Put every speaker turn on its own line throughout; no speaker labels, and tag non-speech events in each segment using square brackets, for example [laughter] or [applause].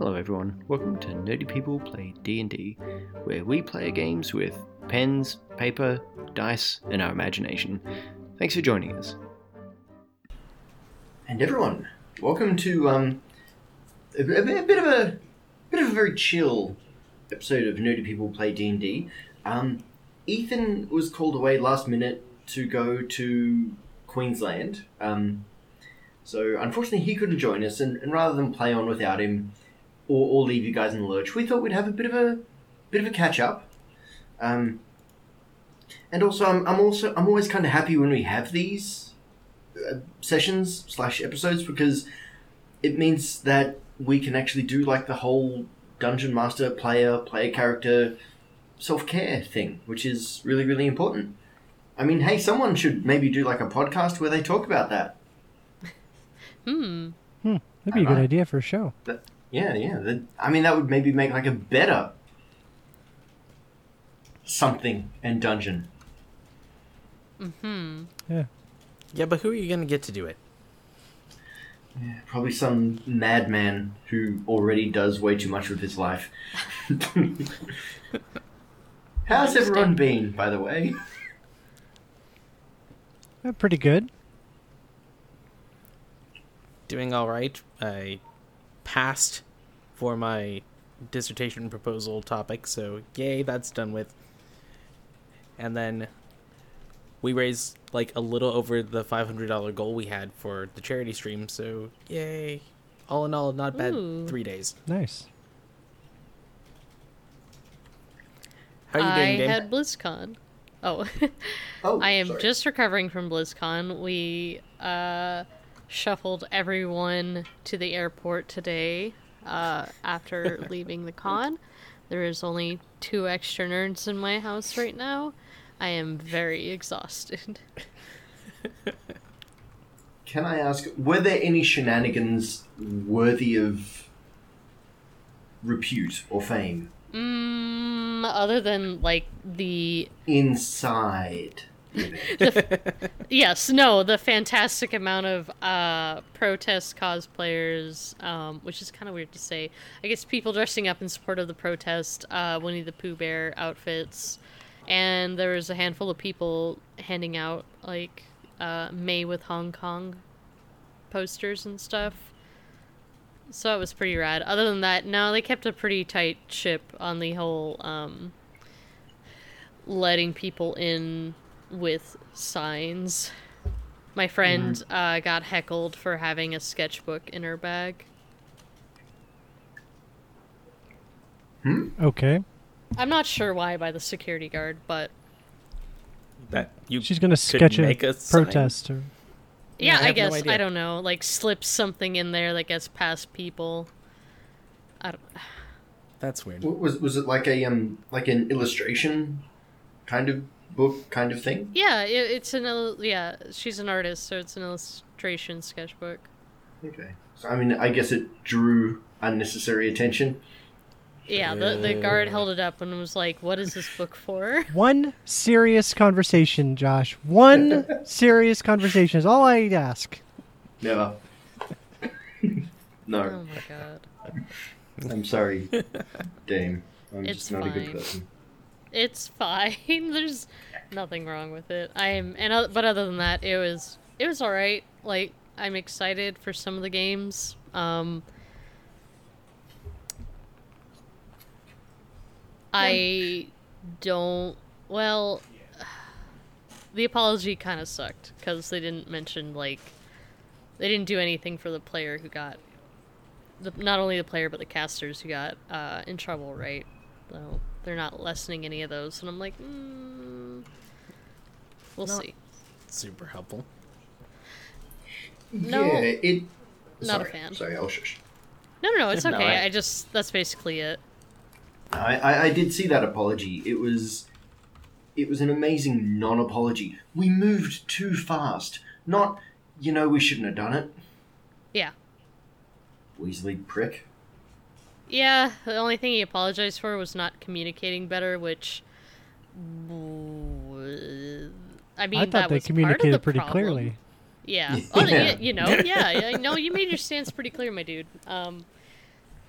Hello everyone, welcome to Nerdy People Play D&D, where we play games with pens, paper, dice, and our imagination. Thanks for joining us.
And everyone, welcome to um, a, a bit a bit of a bit of a very chill episode of Nerdy People Play D and D. Um, Ethan was called away last minute to go to Queensland, um, so unfortunately he couldn't join us. And, and rather than play on without him or, or leave you guys in the lurch, we thought we'd have a bit of a bit of a catch up. Um, and also, I'm, I'm also I'm always kind of happy when we have these uh, sessions slash episodes because it means that we can actually do like the whole dungeon master player player character self care thing, which is really really important. I mean, hey, someone should maybe do like a podcast where they talk about that. [laughs]
Hmm.
Hmm, that'd be a good
Alright.
idea for a show.
Yeah, yeah. that- I mean, that would maybe make like a better something and dungeon.
Hmm.
Yeah.
Yeah, but who are you going to get to do it?
Probably some madman who already does way too much with his life. [laughs] How's everyone been, by the way?
Pretty good.
Doing all right. I passed for my dissertation proposal topic, so yay, that's done with. And then we raised like a little over the $500 goal we had for the charity stream, so yay. All in all, not bad
Ooh.
three days.
Nice.
How are you
I
doing, Dame?
had BlizzCon. Oh, [laughs]
Oh,
I am
sorry.
just recovering from BlizzCon. We uh, shuffled everyone to the airport today uh, after [laughs] leaving the con. There is only two extra nerds in my house right now. I am very exhausted.
Can I ask, were there any shenanigans worthy of repute or fame
Mm, other than like the
inside? The? [laughs]
Yes, no, the fantastic amount of uh, protest cosplayers, um, which is kind of weird to say. I guess people dressing up in support of the protest, uh, Winnie the Pooh Bear outfits, and there was a handful of people handing out like uh, May with Hong Kong posters and stuff. So it was pretty rad. Other than that, no, they kept a pretty tight ship on the whole um, letting people in with signs. My friend uh, got heckled for having a sketchbook in her bag.
Okay.
I'm not sure why by the security guard, but
that you
She's gonna sketch a
make a sign.
protest. Or...
yeah,
I
I,
have no
guess. I don't know. Like slip something in there that gets past people. I don't.
That's weird.
What was was it like a um like an illustration kind of book kind of thing?
Yeah, it, it's an il- yeah. She's an artist, so it's an illustration sketchbook.
Okay. So I mean, I guess it drew unnecessary attention.
Yeah, the the uh. guard held it up and was like, "What is this book for?" [laughs]
One serious conversation, Josh. One [laughs] serious conversation is all I ask.
Never. Oh no,
Oh my god.
I'm sorry, [laughs] Dame. I'm
It's
just not a good
fine.
person.
It's fine. [laughs] There's nothing wrong with it. I am, and but other than that, it was it was all right. Like I'm excited for some of the games. Um, I don't. Well, the apology kind of sucked because they didn't mention like they didn't do anything for the player who got the, not only the player but the casters who got uh, in trouble, right? So they're not lessening any of those, and I'm like, mm, we'll
No.
see.
Super helpful.
No,
yeah, it.
not a fan.
Sorry, I'll shush.
No, no, no, it's [laughs]
No,
okay.
I-
I just that's basically it.
I, I, I did see that apology. It was, it was an amazing non-apology. We moved too fast. Not, you know, we shouldn't have done it.
Yeah,
Weasley prick.
Yeah. The only thing he apologized for was not communicating better, which. I mean,
I
that
thought they
was
communicated
the
pretty
problem.
clearly.
Yeah. [laughs] Oh,
Yeah.
yeah. You know, yeah, yeah. No, you made your stance pretty clear, my dude. Um,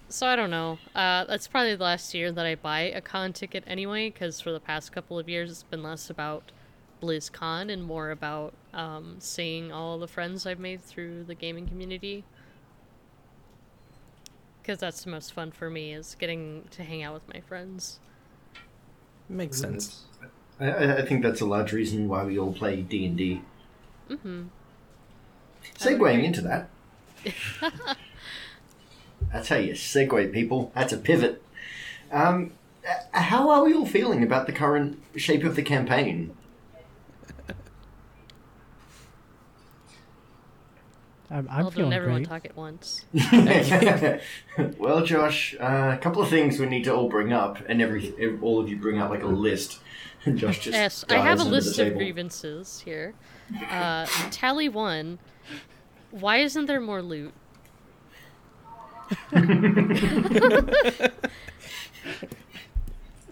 So I don't know. Uh, that's probably the last year that I buy a con ticket anyway, because for the past couple of years it's been less about BlizzCon and more about um, seeing all the friends I've made through the gaming community. Because that's the most fun for me is getting to hang out with my friends.
Makes sense.
I- I, I think that's a large reason why we all play D and D.
Mm-hmm.
Segueing into that. [laughs] That's how you segue, people. That's a pivot. Um, how are we all feeling about the current shape of the campaign?
I'm, I'm
well,
feeling
don't everyone
great.
talk at once. [laughs]
well, Josh, uh, a couple of things we need to all bring up, and every all of you bring out like a list. [laughs] Josh just
Yes, I have a list of grievances here. Uh, tally one. Why isn't there more loot? [laughs]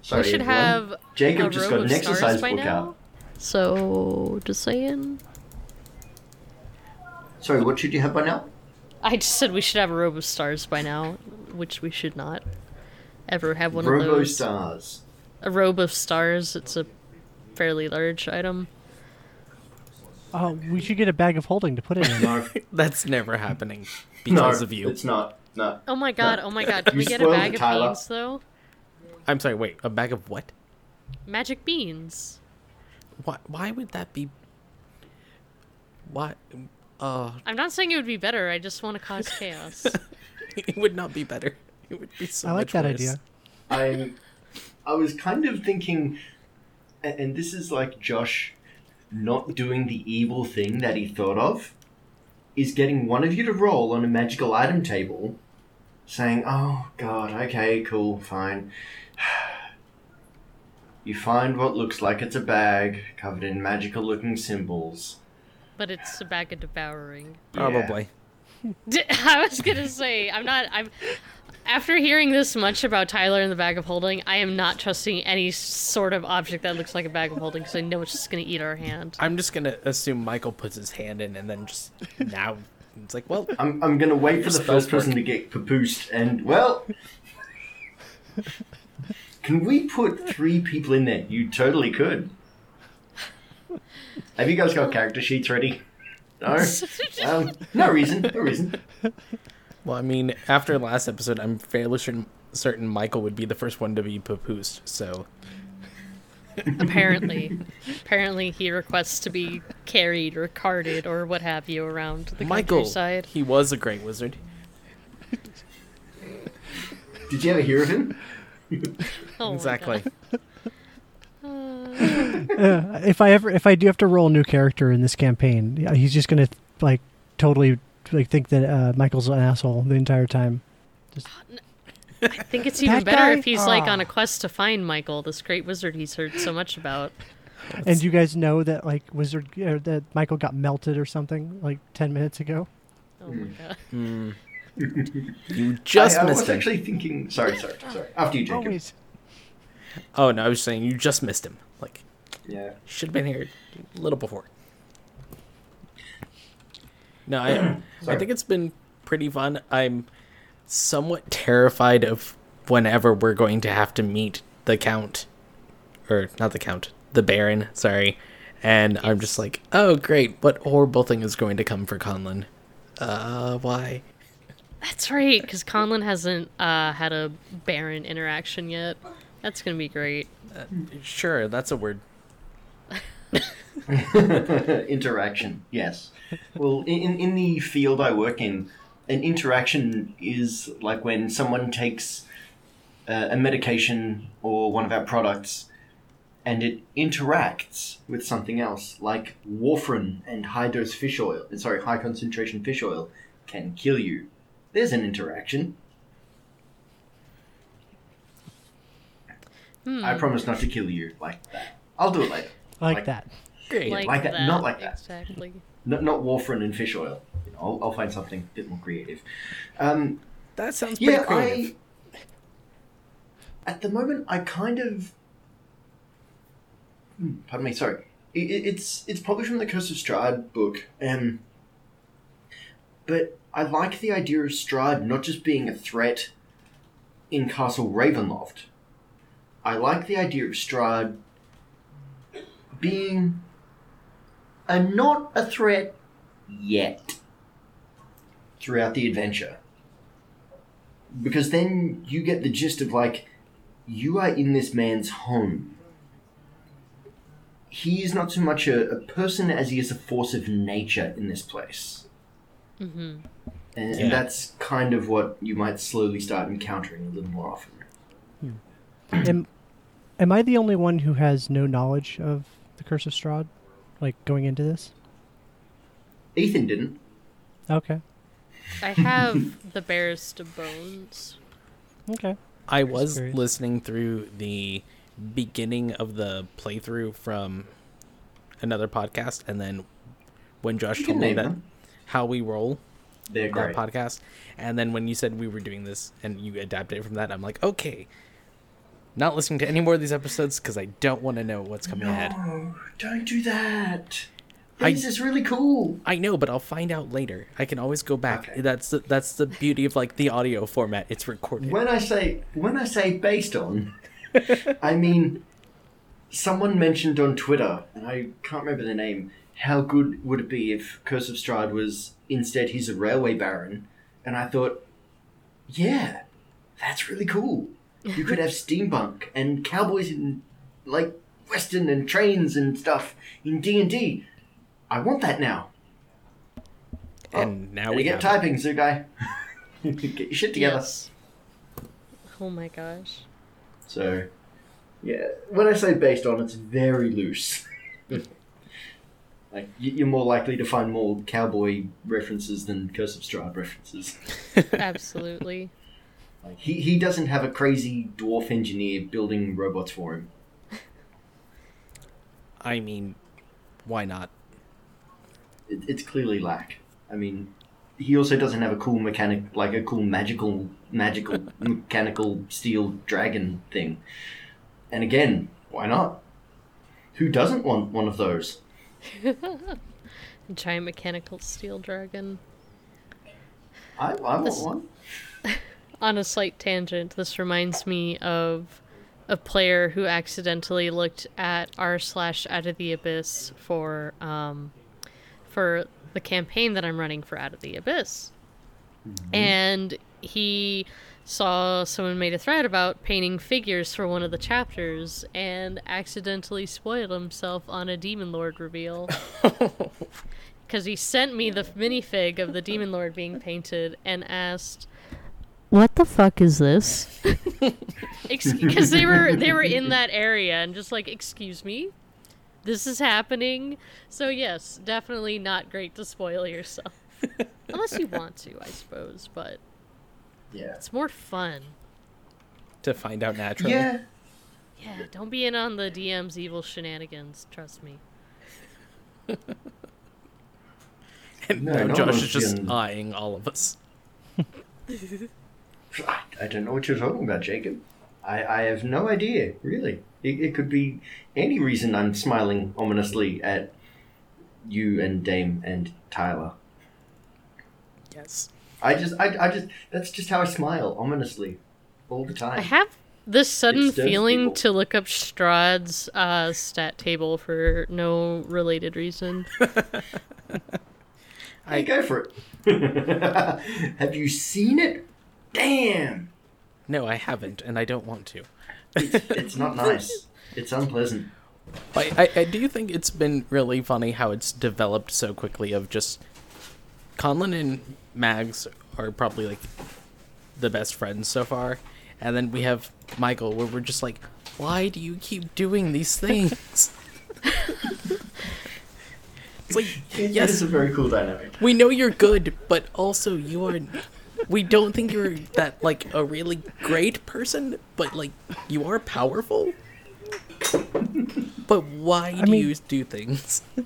Sorry,
we should
everyone.
have
Jacob
a
just got an exercise book
now.
out.
So, just saying.
Sorry, what should you have by now?
I just said we should have a robe of stars by now, which we should not ever have one of
Robo
those.
stars.
A robe of stars. It's a fairly large item.
Oh, we should get a bag of holding to put it in. [laughs]
No,
That's never happening [laughs] because
no,
of you.
It's not. No.
Oh my god! Oh my god! Can
You
we get a
spoiled
bag
it,
of
Tyler.
beans though?
I'm sorry. Wait, a bag of what?
Magic beans.
Why? Why would that be? Why? Uh,
I'm not saying it would be better. I just want to cause [laughs] chaos.
it would not be better. It would be so
I like
much
that
worse.
idea.
I'm. I was kind of thinking, and this is like Josh not doing the evil thing that he thought of, is getting one of you to roll on a magical item table, saying, "Oh God, okay, cool, fine." [sighs] You find what looks like it's a bag covered in magical-looking symbols.
But it's a bag of devouring.
Probably. [laughs]
I was gonna say I'm not. I'm after hearing this much about Tyler and the bag of holding. I am not trusting any sort of object that looks like a bag of holding because I know it's just gonna eat our hand.
I'm just gonna assume Michael puts his hand in and then just now it's like, well,
I'm, I'm gonna wait for the
Spells
first person to get papoosed, and well, [laughs] can we put three people in there? You totally could. Have you guys got character sheets ready? No. Um, no reason. No reason.
well, I mean, after last episode, I'm fairly certain, certain Michael would be the first one to be papoosed. So
apparently, [laughs] apparently he requests to be carried or carted or what have you around the
Michael,
countryside.
he was a great wizard.
Did you ever hear of him?
Oh my
exactly.
God.
Uh, if I ever, if I do have to roll a new character in this campaign, he's just gonna like totally like think that uh, Michael's an asshole the entire time.
I think it's even better
guy?
if he's like on a quest to find Michael, this great wizard he's heard so much about.
And you guys know that like Wizard uh, that Michael got melted or something like ten minutes ago.
Oh my god.
Mm. You [laughs] just
I, I
missed
was
him.
actually thinking. Sorry, sorry, sorry. After you, Jacob.
Always.
Oh no, I was saying you just missed him. Like
Yeah.
should have been here a little before. No, I [clears throat] I think it's been pretty fun. I'm somewhat terrified of whenever we're going to have to meet the count or not the count, the baron, sorry. And I'm just like, "Oh, great. What horrible thing is going to come for Conlon?" Uh, why?
That's right, because Conlon hasn't uh, had a Baron interaction yet. That's gonna be great.
Sure, that's a word. [laughs]
interaction, yes. Well, in, in the field I work in, an interaction is like when someone takes uh, a medication or one of our products and it interacts with something else, like warfarin and high dose fish oil, sorry, high concentration fish oil can kill you. There's an interaction.
Hmm.
I promise not to kill you like that. I'll do it later.
Like,
Like-
that.
Great.
like,
like that,
that,
not like that.
Exactly.
Not, not warfarin and fish oil. You know, I'll, I'll find something a bit more creative. Um,
that sounds pretty
yeah,
creative.
I. At the moment, I kind of. Hmm, Pardon me. Sorry. It, it- it's it's probably from the Curse of Strahd book. Um. But I like the idea of Strahd not just being a threat in Castle Ravenloft, I like the idea of Strahd being a not a threat yet throughout the adventure. Because then you get the gist of like, you are in this man's home. He is not so much a, a person as he is a force of nature in this place.
Mm-hmm.
And,
Yeah.
and that's kind of what you might slowly start encountering a little more often.
am, am I the only one who has no knowledge of the Curse of Strahd? Like going into this?
Ethan didn't.
Okay.
I have [laughs] the barest of bones.
Okay.
I was
curious.
listening through the beginning of the playthrough from another podcast, and then when Josh told me
name
that
them.
how we roll
They're
that
great.
podcast, and then when you said we were doing this and you adapted it from that, I'm like, okay, not listening to any more of these episodes because I don't want to know what's coming ahead.
No, don't do that. This is really cool.
I know, but I'll find out later. I can always go back.
Okay.
That's the, that's the beauty of like the audio format. It's recorded.
When I say when I say based on, [laughs] I mean someone mentioned on Twitter, and I can't remember the name. How good would it be if Curse of Strahd was instead he's a railway baron? And I thought, yeah, that's really cool. You could have steampunk and cowboys and like western and trains and stuff in D and D. I want that now.
and oh, now
Now
we
we get
have it.
typing, Zoo guy. [laughs] get your shit together.
Yes. Oh my gosh.
So, yeah, when I say based on, it's very loose. [laughs] like you're more likely to find more cowboy references than Curse of Strahd references.
Absolutely.
Like he he doesn't have a crazy dwarf engineer building robots for him.
I mean, why not?
It, it's clearly lack. I mean, he also doesn't have a cool mechanic like a cool magical magical [laughs] mechanical steel dragon thing. And again, why not? Who doesn't want one of those? [laughs]
Giant mechanical steel dragon.
I, I want
This-
one. [laughs]
On a slight tangent, this reminds me of a player who accidentally looked at r slash out of the abyss for um for the campaign that I'm running for Out of the Abyss. And he saw someone made a thread about painting figures for one of the chapters and accidentally spoiled himself on a demon lord reveal. [laughs] Because he sent me the minifig of the demon lord being painted and asked, "What the fuck is this?" [laughs] Because they were they were in that area and just like, "Excuse me, this is happening." So yes, definitely not great to spoil yourself, [laughs] unless you want to, I suppose. But
Yeah.
it's more fun.
to find out naturally.
Yeah.
Yeah, don't be in on the DM's evil shenanigans. Trust me. [laughs]
And
No,
now
no
Josh is just eyeing all of us.
I, I don't know what you're talking about, Jacob. I, I have no idea, really. It, it could be any reason I'm smiling ominously at you and Dame and Tyler.
Yes.
I just, I, I just, that's just how I smile, ominously, all the time.
I have this sudden feeling
people.
to look up Strahd's uh, stat table for no related reason. [laughs]
Hey, go for it. [laughs] have you seen it? Damn!
No, I haven't, and I don't want to.
It's, it's not [laughs] nice. It's unpleasant.
I, I, I do think it's been really funny how it's developed so quickly of just Conlon and Mags are probably like the best friends so far. And then we have Michael where we're just like, why do you keep doing these things? [laughs] it's like,
Yes, it's a very cool dynamic.
we know you're good, but also you are. We don't think you're that like a really great person, but like you are powerful. But why do
mean-
you do things? [laughs]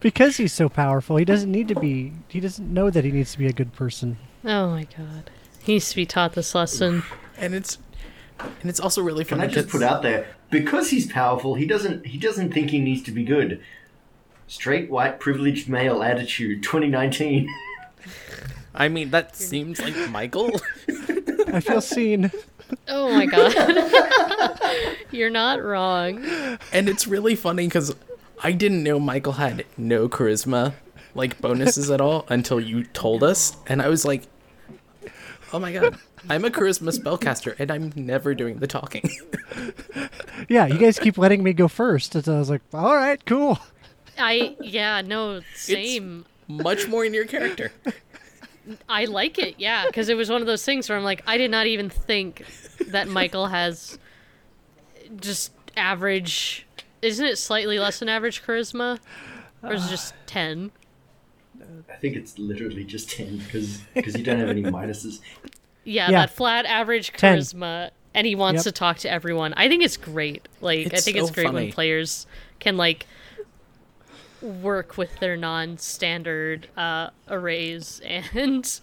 Because he's so powerful, he doesn't need to be. He doesn't know that he needs to be a good person.
Oh my god. He needs to be taught this lesson.
And it's and it's also really
Can. I just put out there because he's powerful, he doesn't he doesn't think he needs to be good. Straight white privileged male attitude, 2019. [laughs]
I mean, that seems like Michael.
I feel seen.
Oh my god. [laughs] You're not wrong.
And it's really funny because I didn't know Michael had no charisma, like bonuses at all, until you told us. And I was like, oh my god, I'm a charisma spellcaster and I'm never doing the talking. [laughs]
Yeah, you guys keep letting me go first. And so I was like, all right, cool.
I yeah, no, same.
Much more in your character. [laughs]
I like it, yeah, because it was one of those things where I'm like, I did not even think that Michael has just average. Isn't it slightly less than average charisma, or is it just ten?
I think it's literally just 10 because because you don't have any minuses.
Yeah,
Yeah.
that flat average
10.
charisma, and he wants
Yep.
to talk to everyone. I think it's great. Like, I
It's
think it's great
funny.
when players can like work with their non-standard uh, arrays and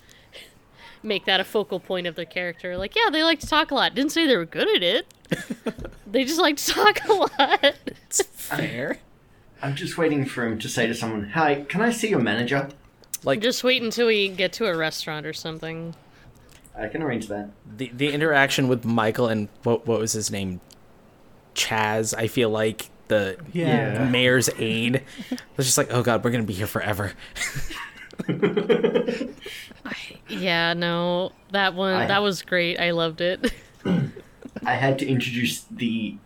[laughs] make that a focal point of their character. Like, yeah, they like to talk a lot. Didn't say they were good at it. [laughs] they just like to talk a lot.
It's fair.
I'm just waiting for him to say to someone, Hi, can I see your manager?
Like
just wait until we get to a restaurant or something.
I can arrange that.
the the interaction with Michael and what what was his name? Chaz, I feel like the
Yeah.
mayor's aide was just like, oh god, we're gonna be here forever. [laughs]
Yeah, no, that one
I-
that was great. I loved it. [laughs]
I had to introduce the.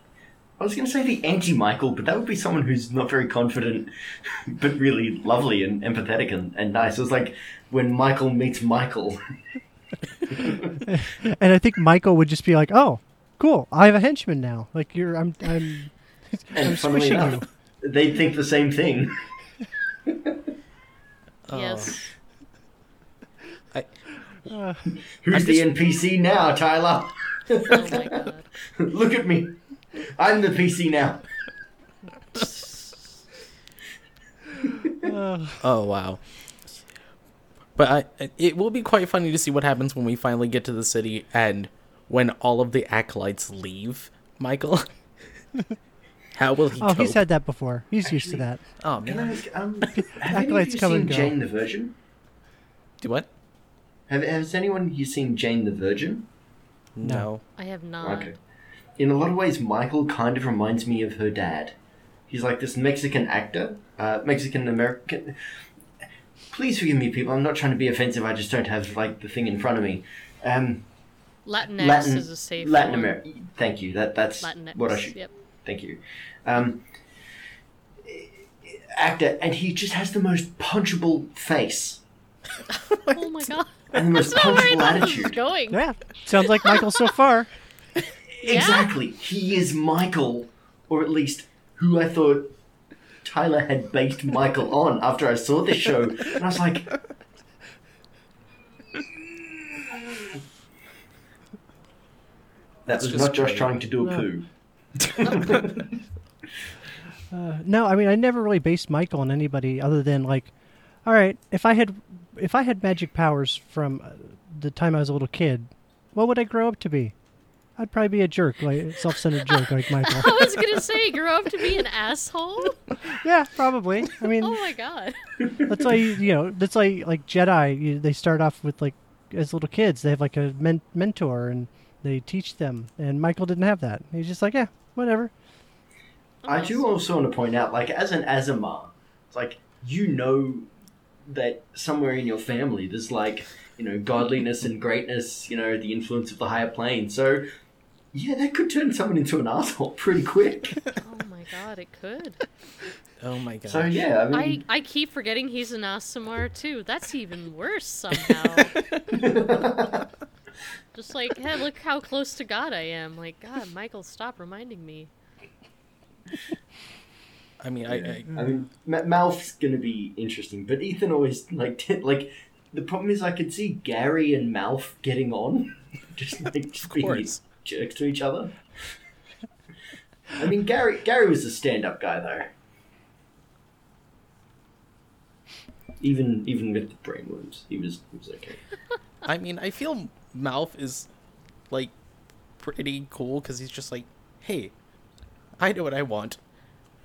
I was going to say the anti Michael, but that would be someone who's not very confident, [laughs] but really lovely and empathetic and, and nice. It was like when Michael meets Michael.
And I think Michael would just be like, "Oh, cool! I have a henchman now. Like you're, I'm, I'm, [laughs]
And
I'm
funnily
squishing
enough, they think the same thing. [laughs]
yes.
I,
Who's
I'm
the
just-
NPC now, Tyler?
Oh my god. [laughs]
Look at me. I'm the PC now.
Uh,
oh wow. But I, it will be quite funny to see what happens when we finally get to the city and when all of the acolytes leave. Michael, how will he?
oh,
cope?
he's had that before. He's used to that.
Oh
Can I
man,
ask, um, [laughs] have any of
Acolytes
you
come
seen. Jane the Virgin?
do what?
Have, has anyone you seen Jane the Virgin?
No.
I have not.
Okay. In a lot of ways, Michael kind of reminds me of her dad. He's like this Mexican actor, uh, Mexican American. Please forgive me, people. I'm not trying to be offensive. I just don't have like the thing in front of me. Um,
Latinx
Latin,
is a safe
Latin
one.
America. Thank you. That that's
Latinx.
what I should.
Yep.
Thank you. Um, actor, and he just has the most punchable face [laughs]
Oh my god.
and the most
That's not where I
punchable
thought this was
attitude.
going.
Yeah, sounds like Michael so far. [laughs]
Exactly. He is Michael, or at least who I thought Tyler had based Michael on after I saw this show. And I was like, [laughs] that was
just
not Josh
great.
trying to do a
No.
poo.
Uh, [laughs] no, I mean I never really based Michael on anybody other than like, all right, if I had if I had magic powers from uh, the time I was a little kid, what would I grow up to be? I'd probably be a jerk, like a self-centered jerk like Michael. [laughs]
I was gonna say, grow up to be an asshole. [laughs]
yeah, probably. I mean,
Oh my god.
that's why you, you know that's why like Jedi you, they start off with like as little kids they have like a men- mentor and they teach them and Michael didn't have that. He's just like yeah, whatever.
I do also want to point out, like, as an Aasimar, it's like, you know that somewhere in your family there's, like, you know, godliness and greatness, you know, the influence of the higher plane. So, yeah, that could turn someone into an [laughs] asshole pretty quick. [laughs]
Oh my god, it could.
Oh my god.
so, yeah, I
I,
mean,
I keep forgetting he's an Aasimar too. That's even worse somehow. [laughs] Just like, hey, look how close to God I am. Like, God, Michael, stop reminding me.
I mean, I, I
I mean, Ma- Malf's gonna be interesting, but Ethan always, like, t- [laughs] like, the problem is I could see Gary and Malf getting on, [laughs] just like just being
course.
jerks to each other. I mean, Gary Gary was a stand-up guy though. Even even with the brain wounds, he was he was okay. [laughs]
I mean, I feel Malf is like pretty cool because he's just like, hey, I know what I want.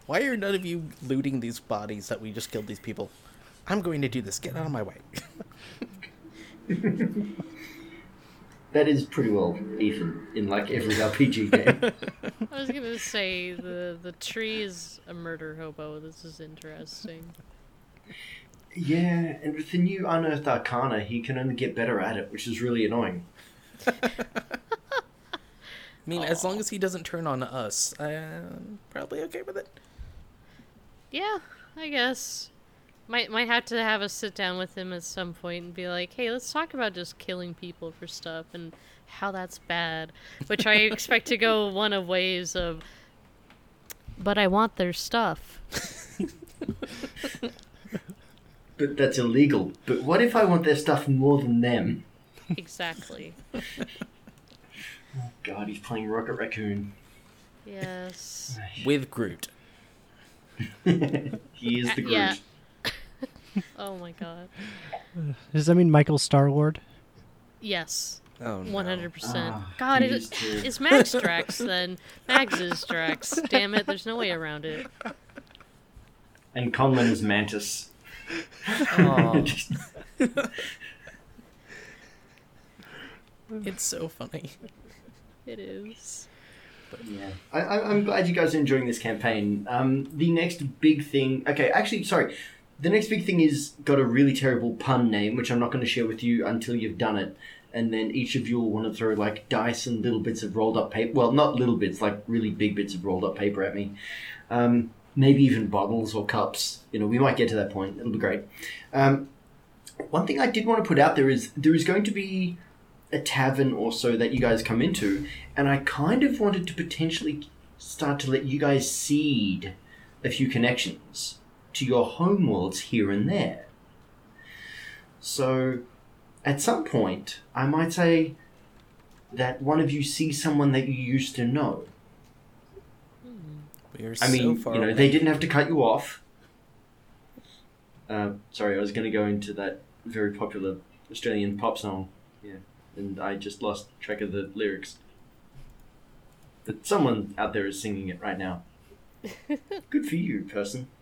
Why are none of you looting these bodies that we just killed these people? I'm going to do this. Get out of my way. [laughs]
that is pretty well Ethan in like every [laughs] RPG game.
I was gonna say the the tree is a murder hobo. This is interesting. [laughs]
yeah, and with the new Unearthed Arcana, he can only get better at it, which is really annoying. [laughs]
I mean, as long as he doesn't turn on us, I'm probably okay with it.
Yeah, I guess. Might might have to have a sit down with him at some point and be like, "Hey, let's talk about just killing people for stuff and how that's bad." Which I [laughs] expect to go one of ways of. But I want their stuff. [laughs]
But that's illegal. But what if I want their stuff more than them?
exactly.
oh God, he's playing Rocket Raccoon.
Yes.
With Groot. [laughs]
he is the Groot.
yeah. [laughs] Oh my god.
Does that mean Michael Star Lord?
Yes.
Oh no.
One hundred percent.
Ah,
God,
he
it
is
is.
too.
It's Mags Drax then. Mags is Drax. Damn it! There's no way around it.
And Conlon is Mantis.
Aw, it's so funny.
It is. But...
yeah. I, I, I'm glad you guys are enjoying this campaign. Um, the next big thing. Okay, actually, sorry. The next big thing is got a really terrible pun name, which I'm not going to share with you until you've done it. And then each of you will want to throw like dice and little bits of rolled up paper. Well, not little bits, like really big bits of rolled up paper at me. Um, maybe even bottles or cups. You know, we might get to that point. It'll be great. Um, one thing I did want to put out there is there is going to be a tavern or so that you guys come into, and I kind of wanted to potentially start to let you guys seed a few connections to your homeworlds here and there. So, at some point, I might say that one of you sees someone that you used to know.
We are
I
so
mean,
far
you know,
away.
they didn't have to cut you off. Uh, sorry, I was going to go into that very popular Australian pop song. Yeah, and I just lost track of the lyrics. But someone out there is singing it right now. [laughs] Good for you, person. [laughs]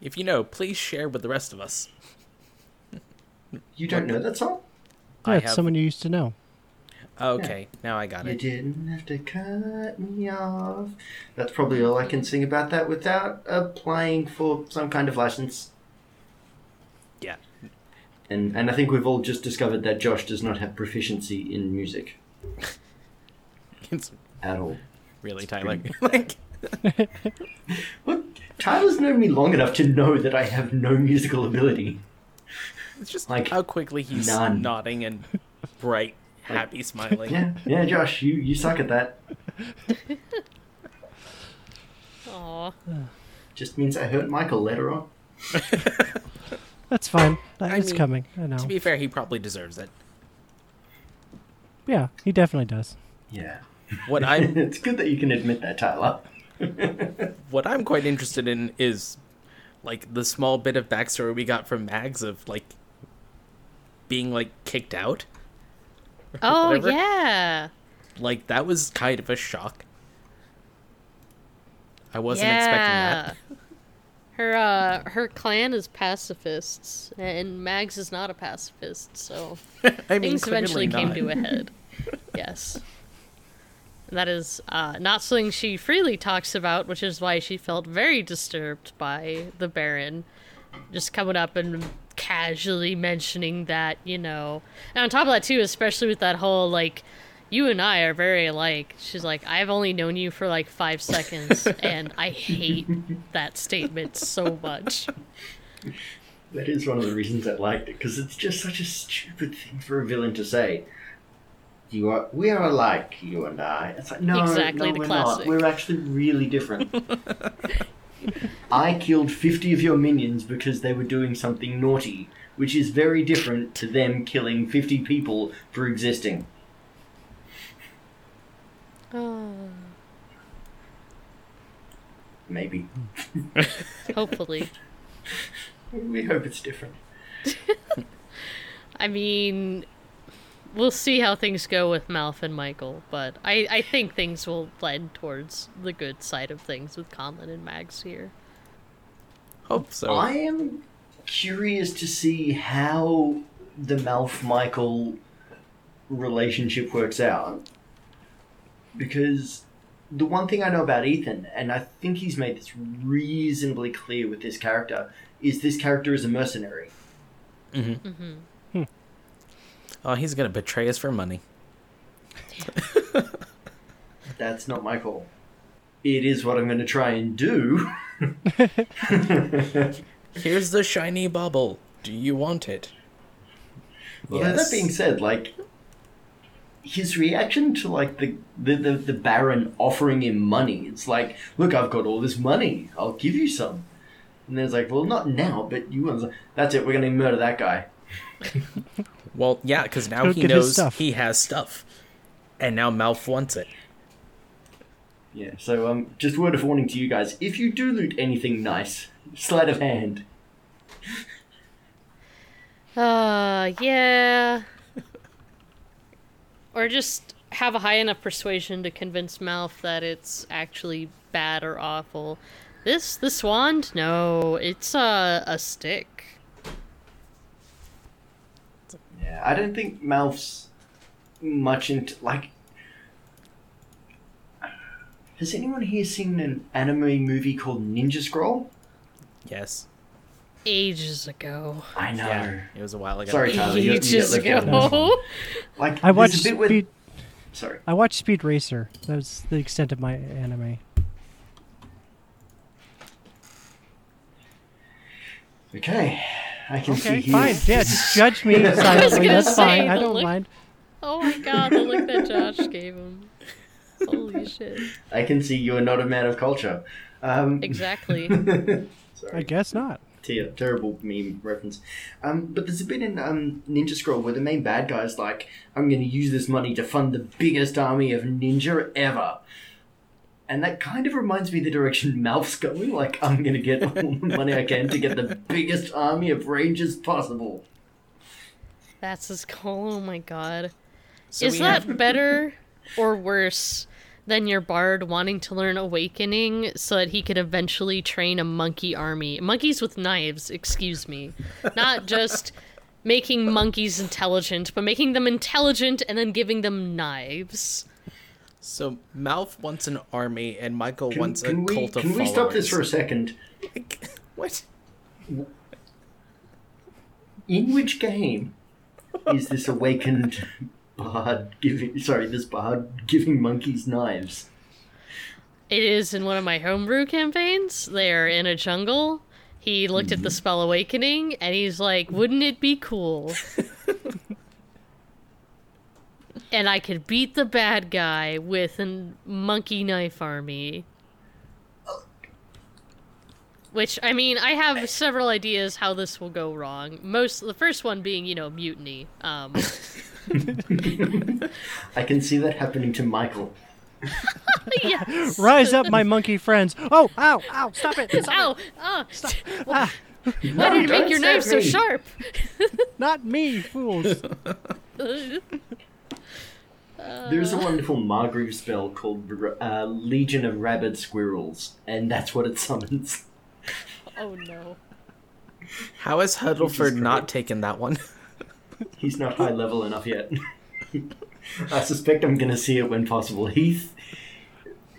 If you know, please share with the rest of us.
You don't know that song?
Yeah,
I
it's
have-
someone you used to know.
Okay, now I got
You
it.
You didn't have to cut me off. That's probably all I can sing about that without applying for some kind of license.
Yeah.
And and I think we've all just discovered that Josh does not have proficiency in music [laughs]
It's
at all.
really Tyler. like [laughs] [laughs]
What? Tyler's known me long enough to know that I have no musical ability.
it's just
Like,
how quickly he's
none.
nodding and bright, happy, [laughs] smiling.
Yeah, yeah, Josh, you, you suck at that. [laughs]
Aw. [sighs]
Just means I hurt Michael later on. [laughs]
That's fine.
I
it's
mean,
coming. I know.
To be fair, he probably deserves it.
Yeah, he definitely does.
Yeah.
What I'm
it's good that you can admit that, Tyler.
what I'm quite interested in is like the small bit of backstory we got from Mags of like being like kicked out.
Oh
whatever.
yeah.
Like that was kind of a shock. I wasn't expecting that.
Her uh her clan is pacifists and Mags is not a pacifist, so [laughs]
I mean,
things eventually
clearly
came to a head. [laughs] yes. And that is uh, not something she freely talks about, which is why she felt very disturbed by the Baron just coming up and casually mentioning that, you know. And on top of that, too, especially with that whole, like, you and I are very alike. She's like, I've only known you for like five seconds, [laughs] and I hate that statement so much.
That is one of the reasons I liked it, because it's just such a stupid thing for a villain to say. You are, we are alike, you and I. It's like, no,
Exactly
no,
the
we're
classic.
not. We're actually really different. [laughs] I killed 50 of your minions because they were doing something naughty, which is very different to them killing 50 people for existing.
Oh,
Maybe. [laughs]
hopefully.
We hope it's different. [laughs]
I mean, we'll see how things go with Malf and Michael, but I, I think things will blend towards the good side of things with Conlon and Mags here.
Hope so.
I am curious to see how the Malf Michael relationship works out. Because the one thing I know about Ethan, and I think he's made this reasonably clear with this character, is this character is a mercenary.
Mm-hmm.
Oh, he's gonna betray us for money. [laughs]
That's not my call. It is what I'm going to try and do. [laughs]
Here's the shiny bubble. Do you want it?
Although that being said, like his reaction to like the, the the the Baron offering him money, it's like, look, I've got all this money, I'll give you some. And then it's like, well, not now, but you want. some." That's it. We're gonna murder that guy. [laughs]
Well, yeah, because now
Go
he knows
stuff.
he has stuff, and now Malf wants it.
Yeah. So um, just word of warning to you guys: if you do loot anything nice, sleight of hand. [laughs]
Uh, yeah. or just have a high enough persuasion to convince Malf that it's actually bad or awful. This this wand, no, it's a a stick.
Yeah, I don't think Malf's much into like. Has anyone here seen an anime movie called Ninja Scroll?
Yes.
Ages ago.
I know.
Yeah. It was a while ago.
Sorry, Tyler. You, you
Ages
left out of
ago.
Like
I watched
a bit where-
Speed.
Sorry.
I watched Speed Racer. That was the extent of my anime.
Okay, I can see
Okay,
here.
fine. Yeah, just judge me [laughs] silently.
gonna
That's
say,
fine. I don't
look-
mind.
Oh my god, the look that Josh gave him. Holy shit.
I can see you are not a man of culture. Um,
Exactly. [laughs]
I guess not.
ter- terrible meme reference. Um, but there's a bit in um, Ninja Scroll where the main bad guy's like, "I'm going to use this money to fund the biggest army of ninja ever." And that kind of reminds me the direction Malf's going. Like, I'm going to get all [laughs] the money I can to get the biggest army of rangers possible.
That's his goal. Oh my god.
So
Is that
have-
better [laughs] or worse than your bard wanting to learn awakening so that he could eventually train a monkey army? Monkeys with knives, excuse me. Not [laughs] just making monkeys intelligent, but making them intelligent and then giving them knives.
So Malf wants an army, and Michael
Can,
wants a
we,
cult of
can we
followers.
stop this for a second? [laughs]
What?
In which game is this awakened bard giving? Sorry, this bard giving monkeys knives.
It is in one of my homebrew campaigns. They're in a jungle. He looked at the mm-hmm. spell awakening and he's like, "Wouldn't it be cool?" [laughs] and I could beat the bad guy with a monkey knife army. Which I mean, I have several ideas how this will go wrong. Most the first one being, you know, mutiny. Um, [laughs]
I can see that happening to Michael. [laughs]
yes. [laughs]
Rise up, my monkey friends. Oh, ow, ow, stop it. Stop
Ow! Oh!
Ah,
Why did you make your
stab
knife so sharp?
not me, fools.
There's a wonderful Margrave spell called uh, Legion of Rabid Squirrels, and that's what it [laughs] summons.
oh no.
How has Huddleford not
Christ.
taken that one? [laughs]
He's not high level enough yet. [laughs] I suspect I'm going to see it when possible. Heath,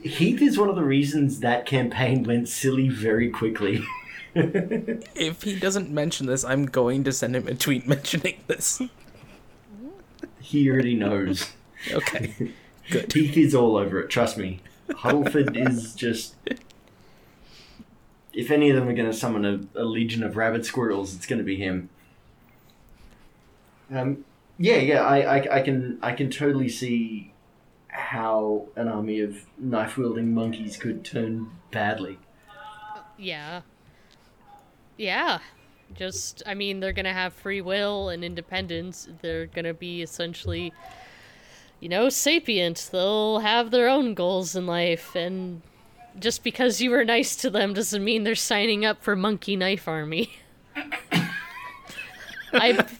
Heath is one of the reasons that campaign went silly very quickly.
if he doesn't mention this, I'm going to send him a tweet mentioning this.
he already knows.
Okay. [laughs] Good.
Heath is all over it. Trust me. Huddleford is just. If any of them are going to summon a, a legion of rabid squirrels, it's going to be him. Um, yeah, yeah, I, I, I can, I can totally see how an army of knife wielding monkeys could turn badly.
Yeah. Yeah. Just, I mean, they're gonna have free will and independence. They're gonna be essentially, you know, sapient. They'll have their own goals in life, and just because you were nice to them doesn't mean they're signing up for Monkey Knife Army. [laughs] I've,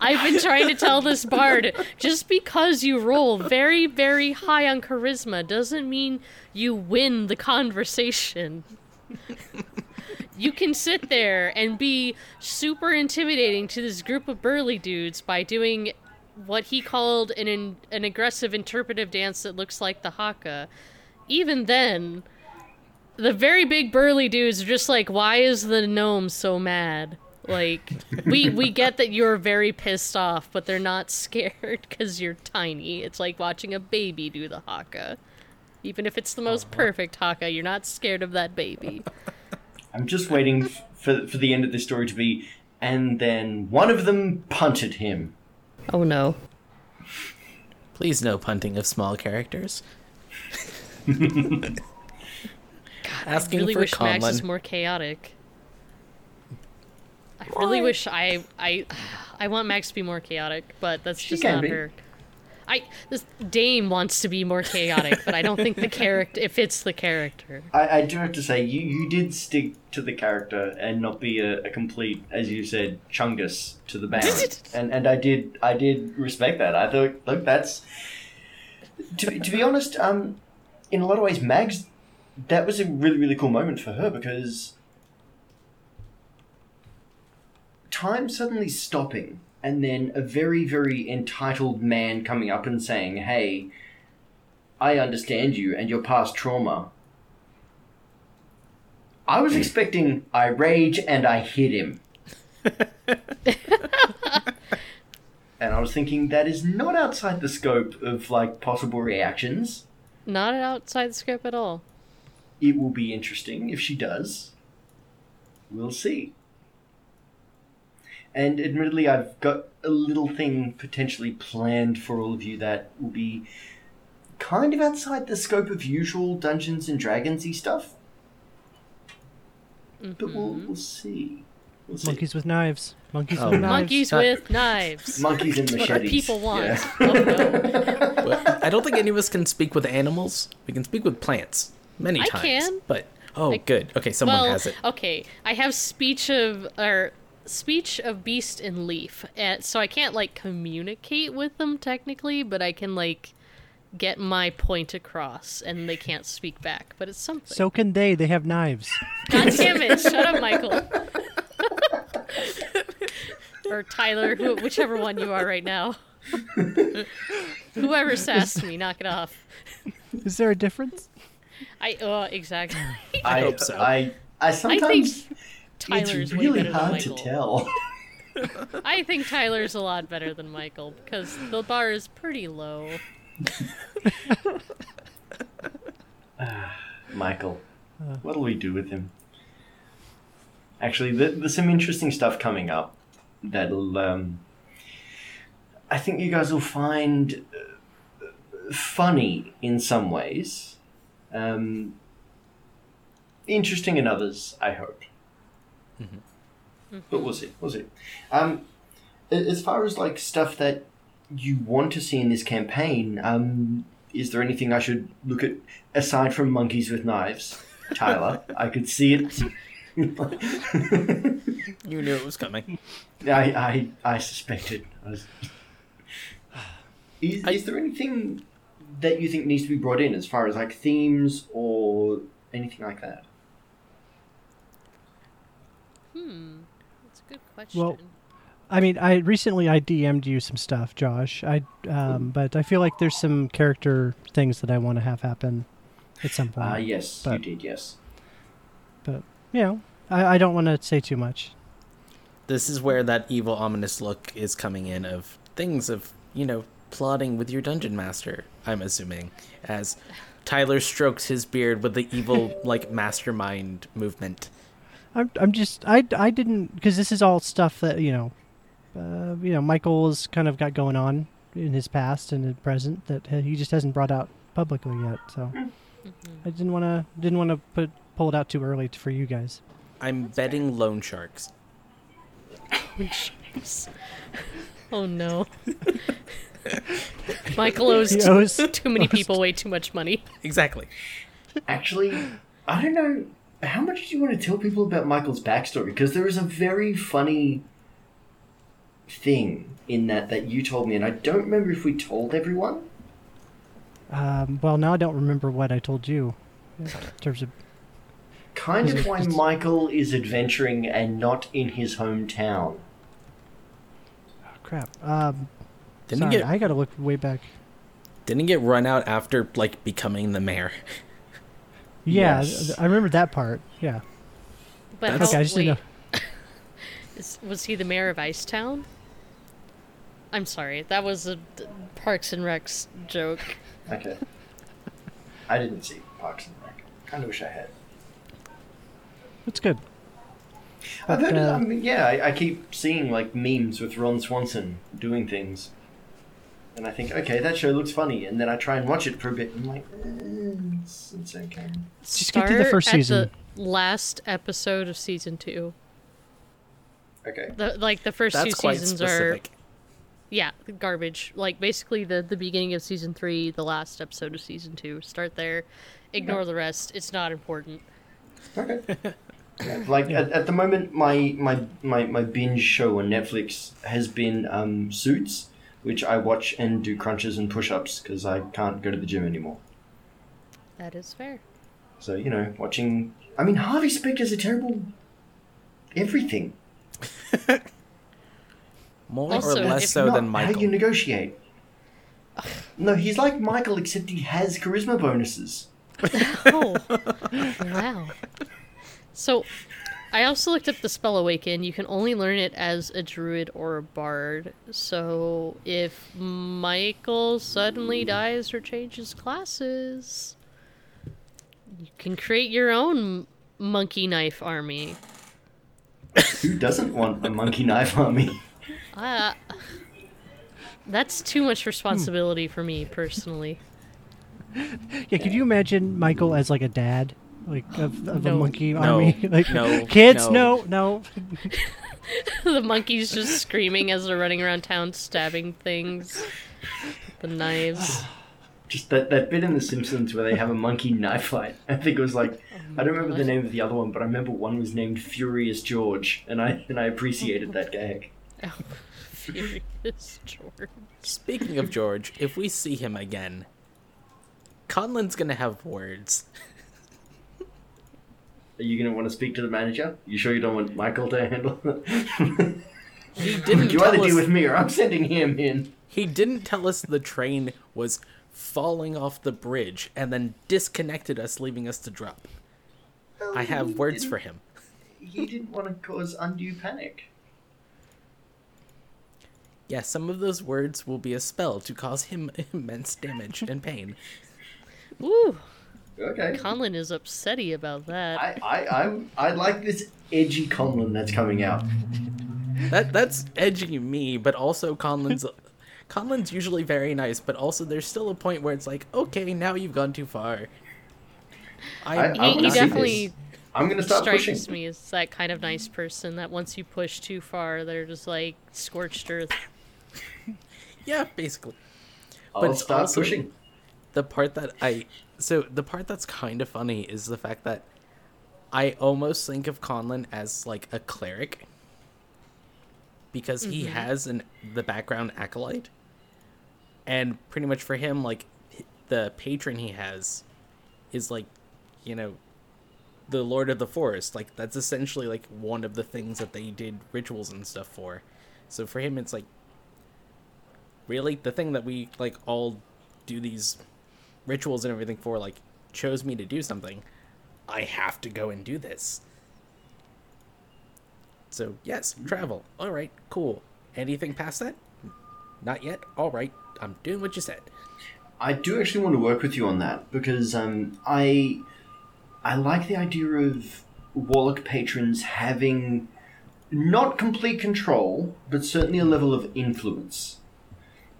I've been trying to tell this bard just because you roll very, very high on charisma doesn't mean you win the conversation. you can sit there and be super intimidating to this group of burly dudes by doing what he called an in, an aggressive interpretive dance that looks like the haka. Even then, the very big burly dudes are just like, "Why is the gnome so mad?" Like, we we get that you're very pissed off, but they're not [laughs] scared because you're tiny. It's like watching a baby do the haka. Even if it's the most uh-huh. perfect haka, you're not scared of that baby. [laughs]
I'm just waiting for for the end of this story to be, and then one of them punted him.
Oh no.
Please no punting of small characters. Asking
I really
for
wish Max is more chaotic. I really wish I I I want Max to be more chaotic, but that's
She
just not
be.
her. I this Dame wants to be more chaotic, but I don't think the character it fits the character.
I, I do have to say, you, you did stick to the character and not be a, a complete, as you said, chungus to the band. [laughs] and and I did I did respect that. I thought, look, that's to be, to be honest. Um, in a lot of ways, Mags, that was a really really cool moment for her because time suddenly stopping and then a very very entitled man coming up and saying, "Hey." I understand you and your past trauma. I was expecting I rage and I hit him. [laughs] and I was thinking that is not outside the scope of like possible reactions.
Not outside the scope at all.
It will be interesting if she does. We'll see. And admittedly, I've got a little thing potentially planned for all of you that will be kind of outside the scope of usual Dungeons and Dragonsy stuff. But we'll, mm-hmm. we'll see. We'll see.
Monkeys with knives. Monkeys
Oh,
with knives.
Monkeys with knives.
Monkeys and
what
machetes.
people want.
Yeah. [laughs]
Oh no.
Well, I don't think any of us can speak with animals. We can speak with plants many
I
times.
can.
But oh,
I-
good. Okay, someone
well,
has it.
okay. I have speech of or speech of beast and leaf, and so I can't like communicate with them technically, but I can like get my point across, and they can't speak back. But it's something.
So can they. They have knives.
God [laughs] damn it! Shut up, Michael. or Tyler, who, whichever one you are right now. Whoever sassed me, knock it off.
Is there a difference?
I uh exactly.
I hope so.
I, I
I
sometimes
think Tyler's
it's
way
really
better
hard
than
to tell. [laughs]
I think Tyler's a lot better than Michael because the bar is pretty low. [laughs]
Michael, what'll we do with him? Actually, there, there's some interesting stuff coming up that'll. Um, I think you guys will find uh, funny in some ways, um, interesting in others. I hope. But we'll see. We'll see. Um, as far as like stuff that you want to see in this campaign, um, is there anything I should look at aside from monkeys with knives? Tyler, [laughs] I could see it.
You knew it was coming.
I, I, I suspected. I was... Is,
I-
is there anything that you think needs to be brought in as far as like themes or anything like that?
Hmm, that's a good question.
Well, I mean, I recently I DM'd you some stuff, Josh. I um, but I feel like there's some character things that I want to have happen at some point.
Ah, yes, you
but-
did. Yes.
But you know, I, I don't want to say too much.
This is where that evil, ominous look is coming in of things of, you know, plotting with your dungeon master, I'm assuming, as Tyler strokes his beard with the evil, [laughs] like, mastermind movement.
I'm I'm just I I didn't because this is all stuff that you know, uh, you know Michael has kind of got going on in his past and in present that he just hasn't brought out publicly yet. So I didn't want to didn't want to put pull it out too early for you guys.
I'm betting loan sharks.
oh no. Michael owes
He
too,
owes-
too many
owes-
people way too much money.
Exactly.
Actually, I don't know. How much do you want to tell people about Michael's backstory? Because there is a very funny thing in that that you told me, and I don't remember if we told everyone.
Um, well, now I don't remember what I told you in terms of
kind of [laughs] why Michael is adventuring and not in his hometown.
Oh, crap. Um,
Didn't
sorry,
get
I gotta look way back.
didn't get run out after like becoming the mayor?
Yeah,
Yes.
I remember that part. Yeah.
But
That's-
how,
Okay, I just
wait,
didn't know. [laughs]
is, was he the mayor of Icetown? I'm sorry, that was a Parks and Recs joke. [laughs]
Okay. I didn't see Parks and Rec. Kind of wish I had.
That's good.
I've
But,
heard,
uh,
I mean, yeah, I, I keep seeing like memes with Ron Swanson doing things, and I think, okay, that show looks funny, and then I try and watch it for a bit, and I'm like, eh, it's, it's okay.
Just get through the
Start
first
at
season.
the last episode of season two.
Okay.
The, like the first
That's
two seasons
specific.
are yeah garbage. Like basically the the beginning of season three, the last episode of season two. Start there, ignore the rest. It's not important.
Okay. [laughs] Yeah, like at, at the moment, my, my my my binge show on Netflix has been um, Suits, which I watch and do crunches and push-ups because I can't go to the gym anymore.
That is fair.
So you know, watching. I mean, Harvey Specter's a terrible everything. [laughs]
More
Also,
or less so
not
than
How
Michael.
you negotiate? No, he's like Michael, except he has charisma bonuses. [laughs]
Oh, wow. So, I also looked up the spell Awaken. You can only learn it as a druid or a bard. So, if Michael suddenly dies or changes classes, you can create your own monkey knife army.
Who doesn't want a monkey knife army?
Uh, that's too much responsibility for me personally.
Yeah, could you imagine Michael as like a dad, like of, of a
No.
monkey
No,
army? [laughs] like
no,
kids,
no.
no, no. [laughs]
the monkeys just screaming as they're running around town stabbing things. The knives. [sighs]
Just that, that bit in The Simpsons where they have a monkey knife fight. I think it was like I don't remember the name of the other one, but I remember one was named Furious George, and I and I appreciated that gag. [laughs]
Oh, furious George.
Speaking of George, if we see him again, Conlin's gonna have words.
Are you gonna want to speak to the manager? You sure you don't want Michael to handle it?
He didn't
you
tell
either
us.
deal with me or I'm sending him in.
He didn't tell us the train was falling off the bridge and then disconnected us, leaving us to drop. I have words for him.
He didn't want to cause undue panic.
Yeah, some of those words will be a spell to cause him [laughs] immense damage and pain.
Ooh,
Okay.
Conlon is upsetty about that.
I, I, I, I like this edgy Conlon that's coming out.
That that's edgy me, but also Conlin's Conlin's usually very nice, but also there's still a point where it's like, okay, now you've gone too far. I,
I-
he,
I
he
wanna
definitely.
I'm gonna start
strikes
pushing.
me as that kind of nice person that once you push too far, they're just like scorched earth. [laughs]
yeah, basically.
I'll
but it's
start
also-
pushing.
The part that I so the part that's kind of funny is the fact that I almost think of Conlon as like a cleric. Because he mm-hmm. has an the background acolyte. And pretty much for him like the patron he has is like you know the lord of the forest. Like that's essentially like one of the things that they did rituals and stuff for. So for him it's like really the thing that we like all do these rituals and everything for like chose me to do something i have to go and do this. So yes travel. All right cool. Anything past that? Not yet? All right i'm doing what you said.
I do actually want to work with you on that because um, I I like the idea of Warlock patrons having not complete control, but certainly a level of influence.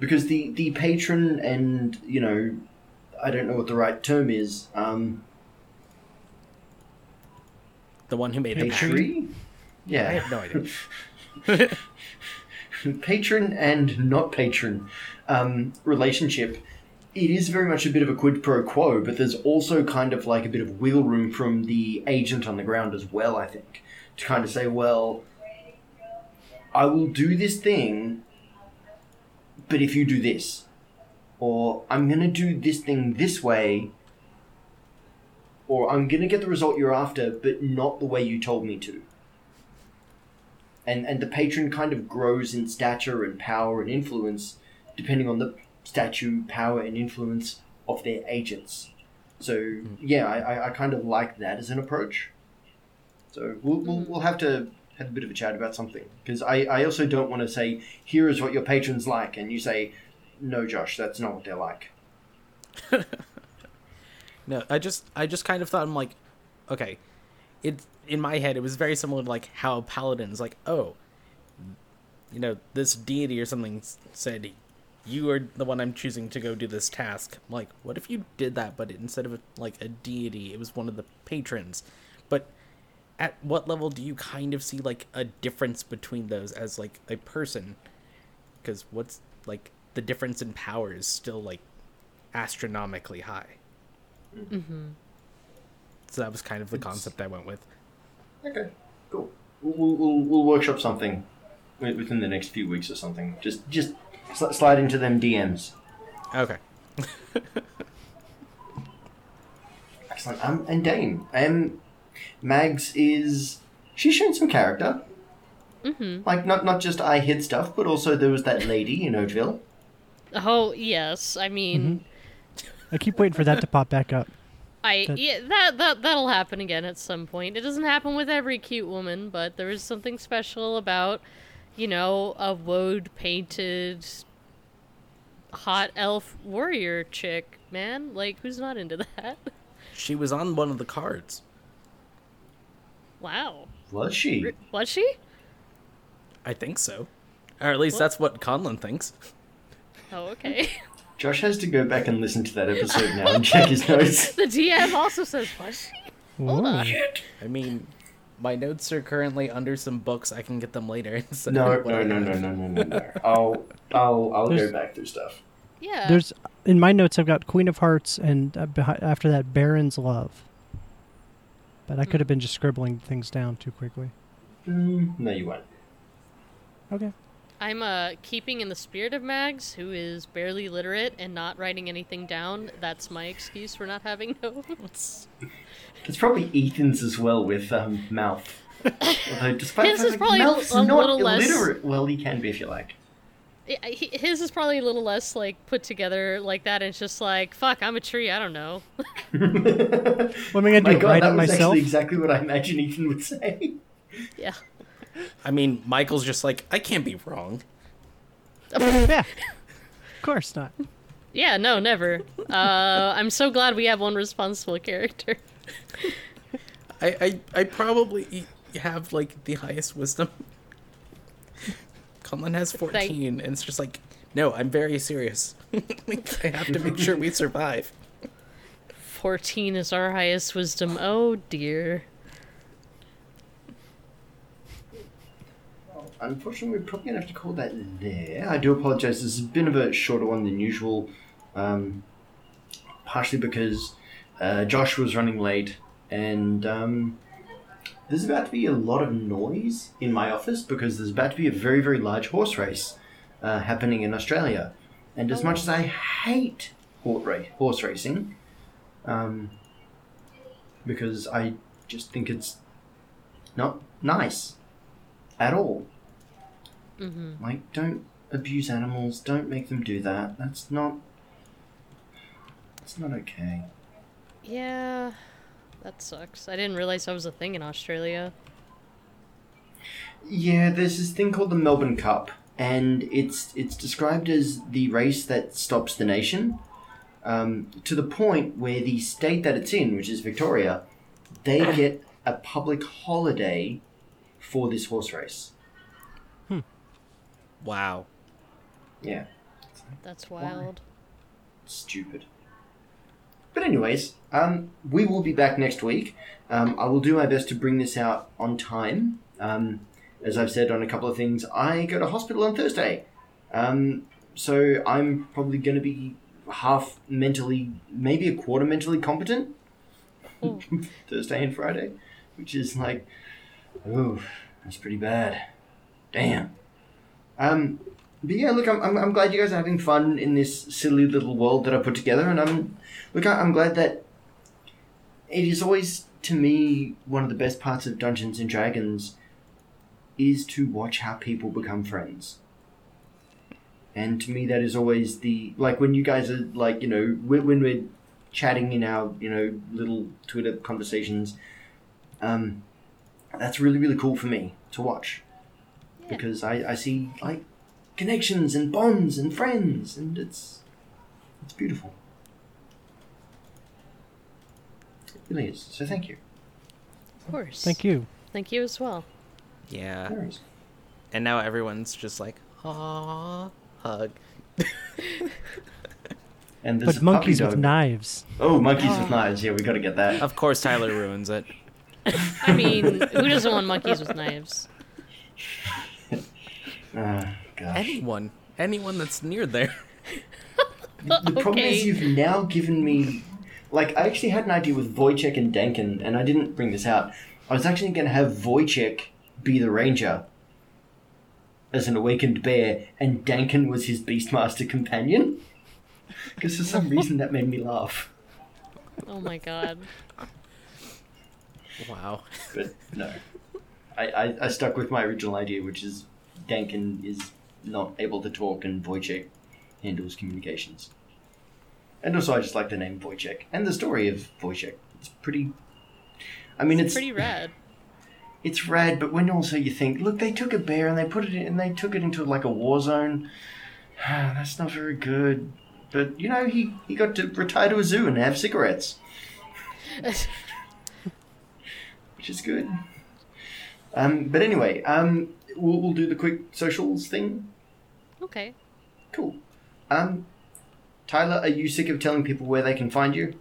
Because the the patron and you know, I don't know what the right term is. Um,
the one who made the
tree. Yeah,
i have no idea [laughs] [laughs]
patron and not patron um, relationship, it is very much a bit of a quid pro quo, but there's also kind of like a bit of wiggle room from the agent on the ground as well, I think, to kind of say, well, I will do this thing, but if you do this, or I'm going to do this thing this way, or I'm going to get the result you're after, but not the way you told me to. And and the patron kind of grows in stature and power and influence depending on the stature, power, and influence of their agents. So hmm. yeah, I, I, I kind of like that as an approach. So we'll, we'll, hmm. we'll have to have a bit of a chat about something because I, I also don't want to say here is what your patrons like and you say no Josh that's not what they're like. [laughs]
No, I just I just kind of thought I'm like, okay, it in my head it was very similar to like how paladin's like, oh, you know, this deity or something said you are the one I'm choosing to go do this task. I'm like, what if you did that, but instead of like a deity, it was one of the patrons? But at what level do you kind of see like a difference between those as like a person? Because what's like the difference in power is still like astronomically high. So that was kind of the
It's-
concept I went with.
Okay, cool. We'll, we'll, we'll workshop something within the next few weeks or something. Just just sli- slide into them DMs.
Okay. [laughs]
Excellent. Um, and Dane, um, Mags is she's shown some character.
Mm-hmm.
Like not not just I hid stuff, but also there was that lady in Oatville.
Oh yes, I mean, mm-hmm.
I keep waiting for that to pop back up. [laughs]
I
That-
yeah that that that'll happen again at some point. It doesn't happen with every cute woman, but there is something special about, you know, a woad painted, hot elf warrior chick. Man, like who's not into that?
She was on one of the cards.
Wow,
Was she?
Was she?
I think so. Or at least
What?
that's what Conlon thinks. [laughs]
Oh okay. [laughs]
Josh has to go back and listen to that episode now and check his notes. [laughs]
the DM also says was she? Hold on.
I mean, my notes are currently under some books. I can get them later. [laughs] So
No,
what
no,
I
no,
have-
no, no, no, no, no. I'll, I'll, I'll go back through stuff.
Yeah.
There's in my notes I've got Queen of Hearts and uh, behi- after that Baron's Love. But I could have been just scribbling things down too quickly.
Mm, no, you weren't.
Okay.
I'm uh keeping in the spirit of Mags, who is barely literate and not writing anything down. That's my excuse for not having [laughs] notes.
It's probably Ethan's as well with um, mouth. Although, despite
His is probably
mouth's
l- a
not
little less-
illiterate, well, he can be if you like.
His is probably a little less like put together like that. And it's just like, fuck, I'm a tree. I don't know. [laughs]
What am I gonna
My
do?
God,
write
that
it
was
myself?
actually exactly what I imagine Ethan would say.
yeah.
I mean, Michael's just like, I can't be wrong.
yeah. Of course not.
Yeah. No, never. Uh, I'm so glad we have one responsible character.
I, I, I probably have like the highest wisdom. Conlon has 14, and it's just like, no, I'm very serious. [laughs] I have to make sure we survive.
Fourteen is our highest wisdom. Oh dear.
Unfortunately, we're probably going to have to call that there. I do apologise. This has been a bit shorter one than usual, um, partially because uh, Josh was running late, and um, there's about to be a lot of noise in my office because there's about to be a very, very large horse race uh, happening in Australia. And as much as I hate horse, racing, um, because I just think it's not nice at all.
Mm-hmm.
Like, don't abuse animals. Don't make them do that. That's not. It's not okay.
Yeah. That sucks. I didn't realize that was a thing in Australia.
Yeah, there's this thing called the Melbourne Cup, and it's it's described as the race that stops the nation. Um, to the point where the state that it's in, which is Victoria, they [coughs] get a public holiday for this horse race.
Wow.
Yeah,
That's wild.
stupid. But anyways, um, we will be back next week. Um, I will do my best to bring this out on time. Um, as I've said on a couple of things, I go to hospital on Thursday, um, so I'm probably going to be half mentally, maybe a quarter mentally competent
Oh. [laughs]
Thursday and Friday, which is like, oh, that's pretty bad. Damn. Um, but yeah, look, I'm, I'm, I'm glad you guys are having fun in this silly little world that I put together, and I'm look, I'm glad that it is always to me one of the best parts of Dungeons and Dragons is to watch how people become friends. And to me, that is always the like when you guys are like you know when when we're chatting in our you know little Twitter conversations. Um, that's really really cool for me to watch because I, I see like connections and bonds and friends and it's it's beautiful. It really is. So thank you.
Of course.
Thank you.
Thank you as well.
Yeah.
No worries.
And now everyone's just like, ah, hug. [laughs]
And this
But
is
monkeys with knives.
Oh, monkeys with knives. Yeah, we got to get that.
Of course, Tyler ruins it. [laughs]
I mean, who doesn't want monkeys with knives? [laughs]
Oh, gosh.
Anyone, anyone that's near there.
The problem is you've now given me like I actually had an idea with Wojciech and Dankin, and I didn't bring this out. I was actually going to have Wojciech be the ranger as an awakened bear, and Dankin was his Beastmaster companion. [laughs] Because for some reason that made me laugh.
Oh my god.
Wow.
But no, I, I, I stuck with my original idea, which is Dankin is not able to talk, and Wojciech handles communications. And also, I just like the name Wojciech and the story of Wojciech. It's pretty. I mean, it's
Pretty rad. [laughs]
it's rad, but when also you think, look, they took a bear and they put it in, and they took it into like a war zone. [sighs] That's not very good. But you know, he he got to retire to a zoo and have cigarettes, [laughs] which is good. Um, but anyway, um, we'll, we'll do the quick socials thing.
okay.
Cool. Um, Tyler, are you sick of telling people where they can find you?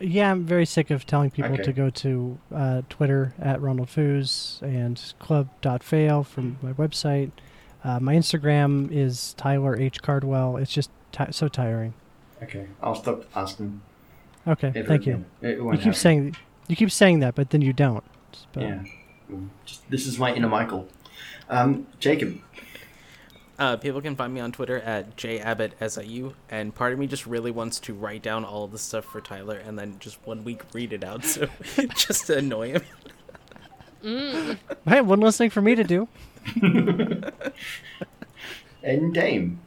Yeah, I'm very sick of telling people
Okay.
to go to uh, Twitter at Ronald Foos and club.fail from my website. Uh, my Instagram is Tyler H. Cardwell. It's just ti so tiring.
Okay, I'll stop asking.
Okay,
ever
thank you.
It
You
won't
keep
happen.
saying you keep saying that, but then you don't. But
Yeah. Just, this is my inner Michael. Um, Jacob.
Uh, people can find me on Twitter at jabbottsiu, and part of me just really wants to write down all of the stuff for Tyler and then just one week read it out, so [laughs] just to annoy him.
Mm.
Hey, one less thing for me to do. [laughs]
And Dame.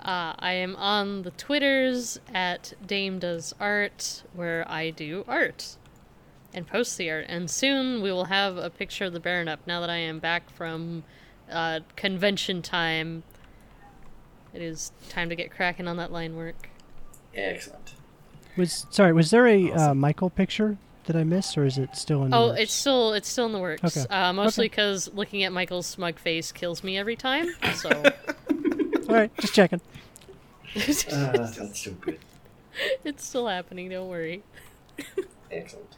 Uh, I am on the Twitters at Dame Does Art, where I do art and post the art. And soon we will have a picture of the Baron up now that I am back from uh, convention time. It is time to get cracking on that line work.
Excellent.
Was sorry, was there a uh, Michael picture that I missed, or is it still in? the
Oh,
works?
it's still it's still in the works.
Okay.
Uh, mostly
Okay.
because looking at Michael's smug face kills me every time. [laughs] So
all right. Just checking.
Uh, that's so good. [laughs]
it's still happening. Don't worry.
Excellent.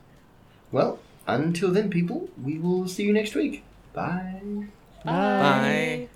Well, until then, people, we will see you next week. Bye.
Bye.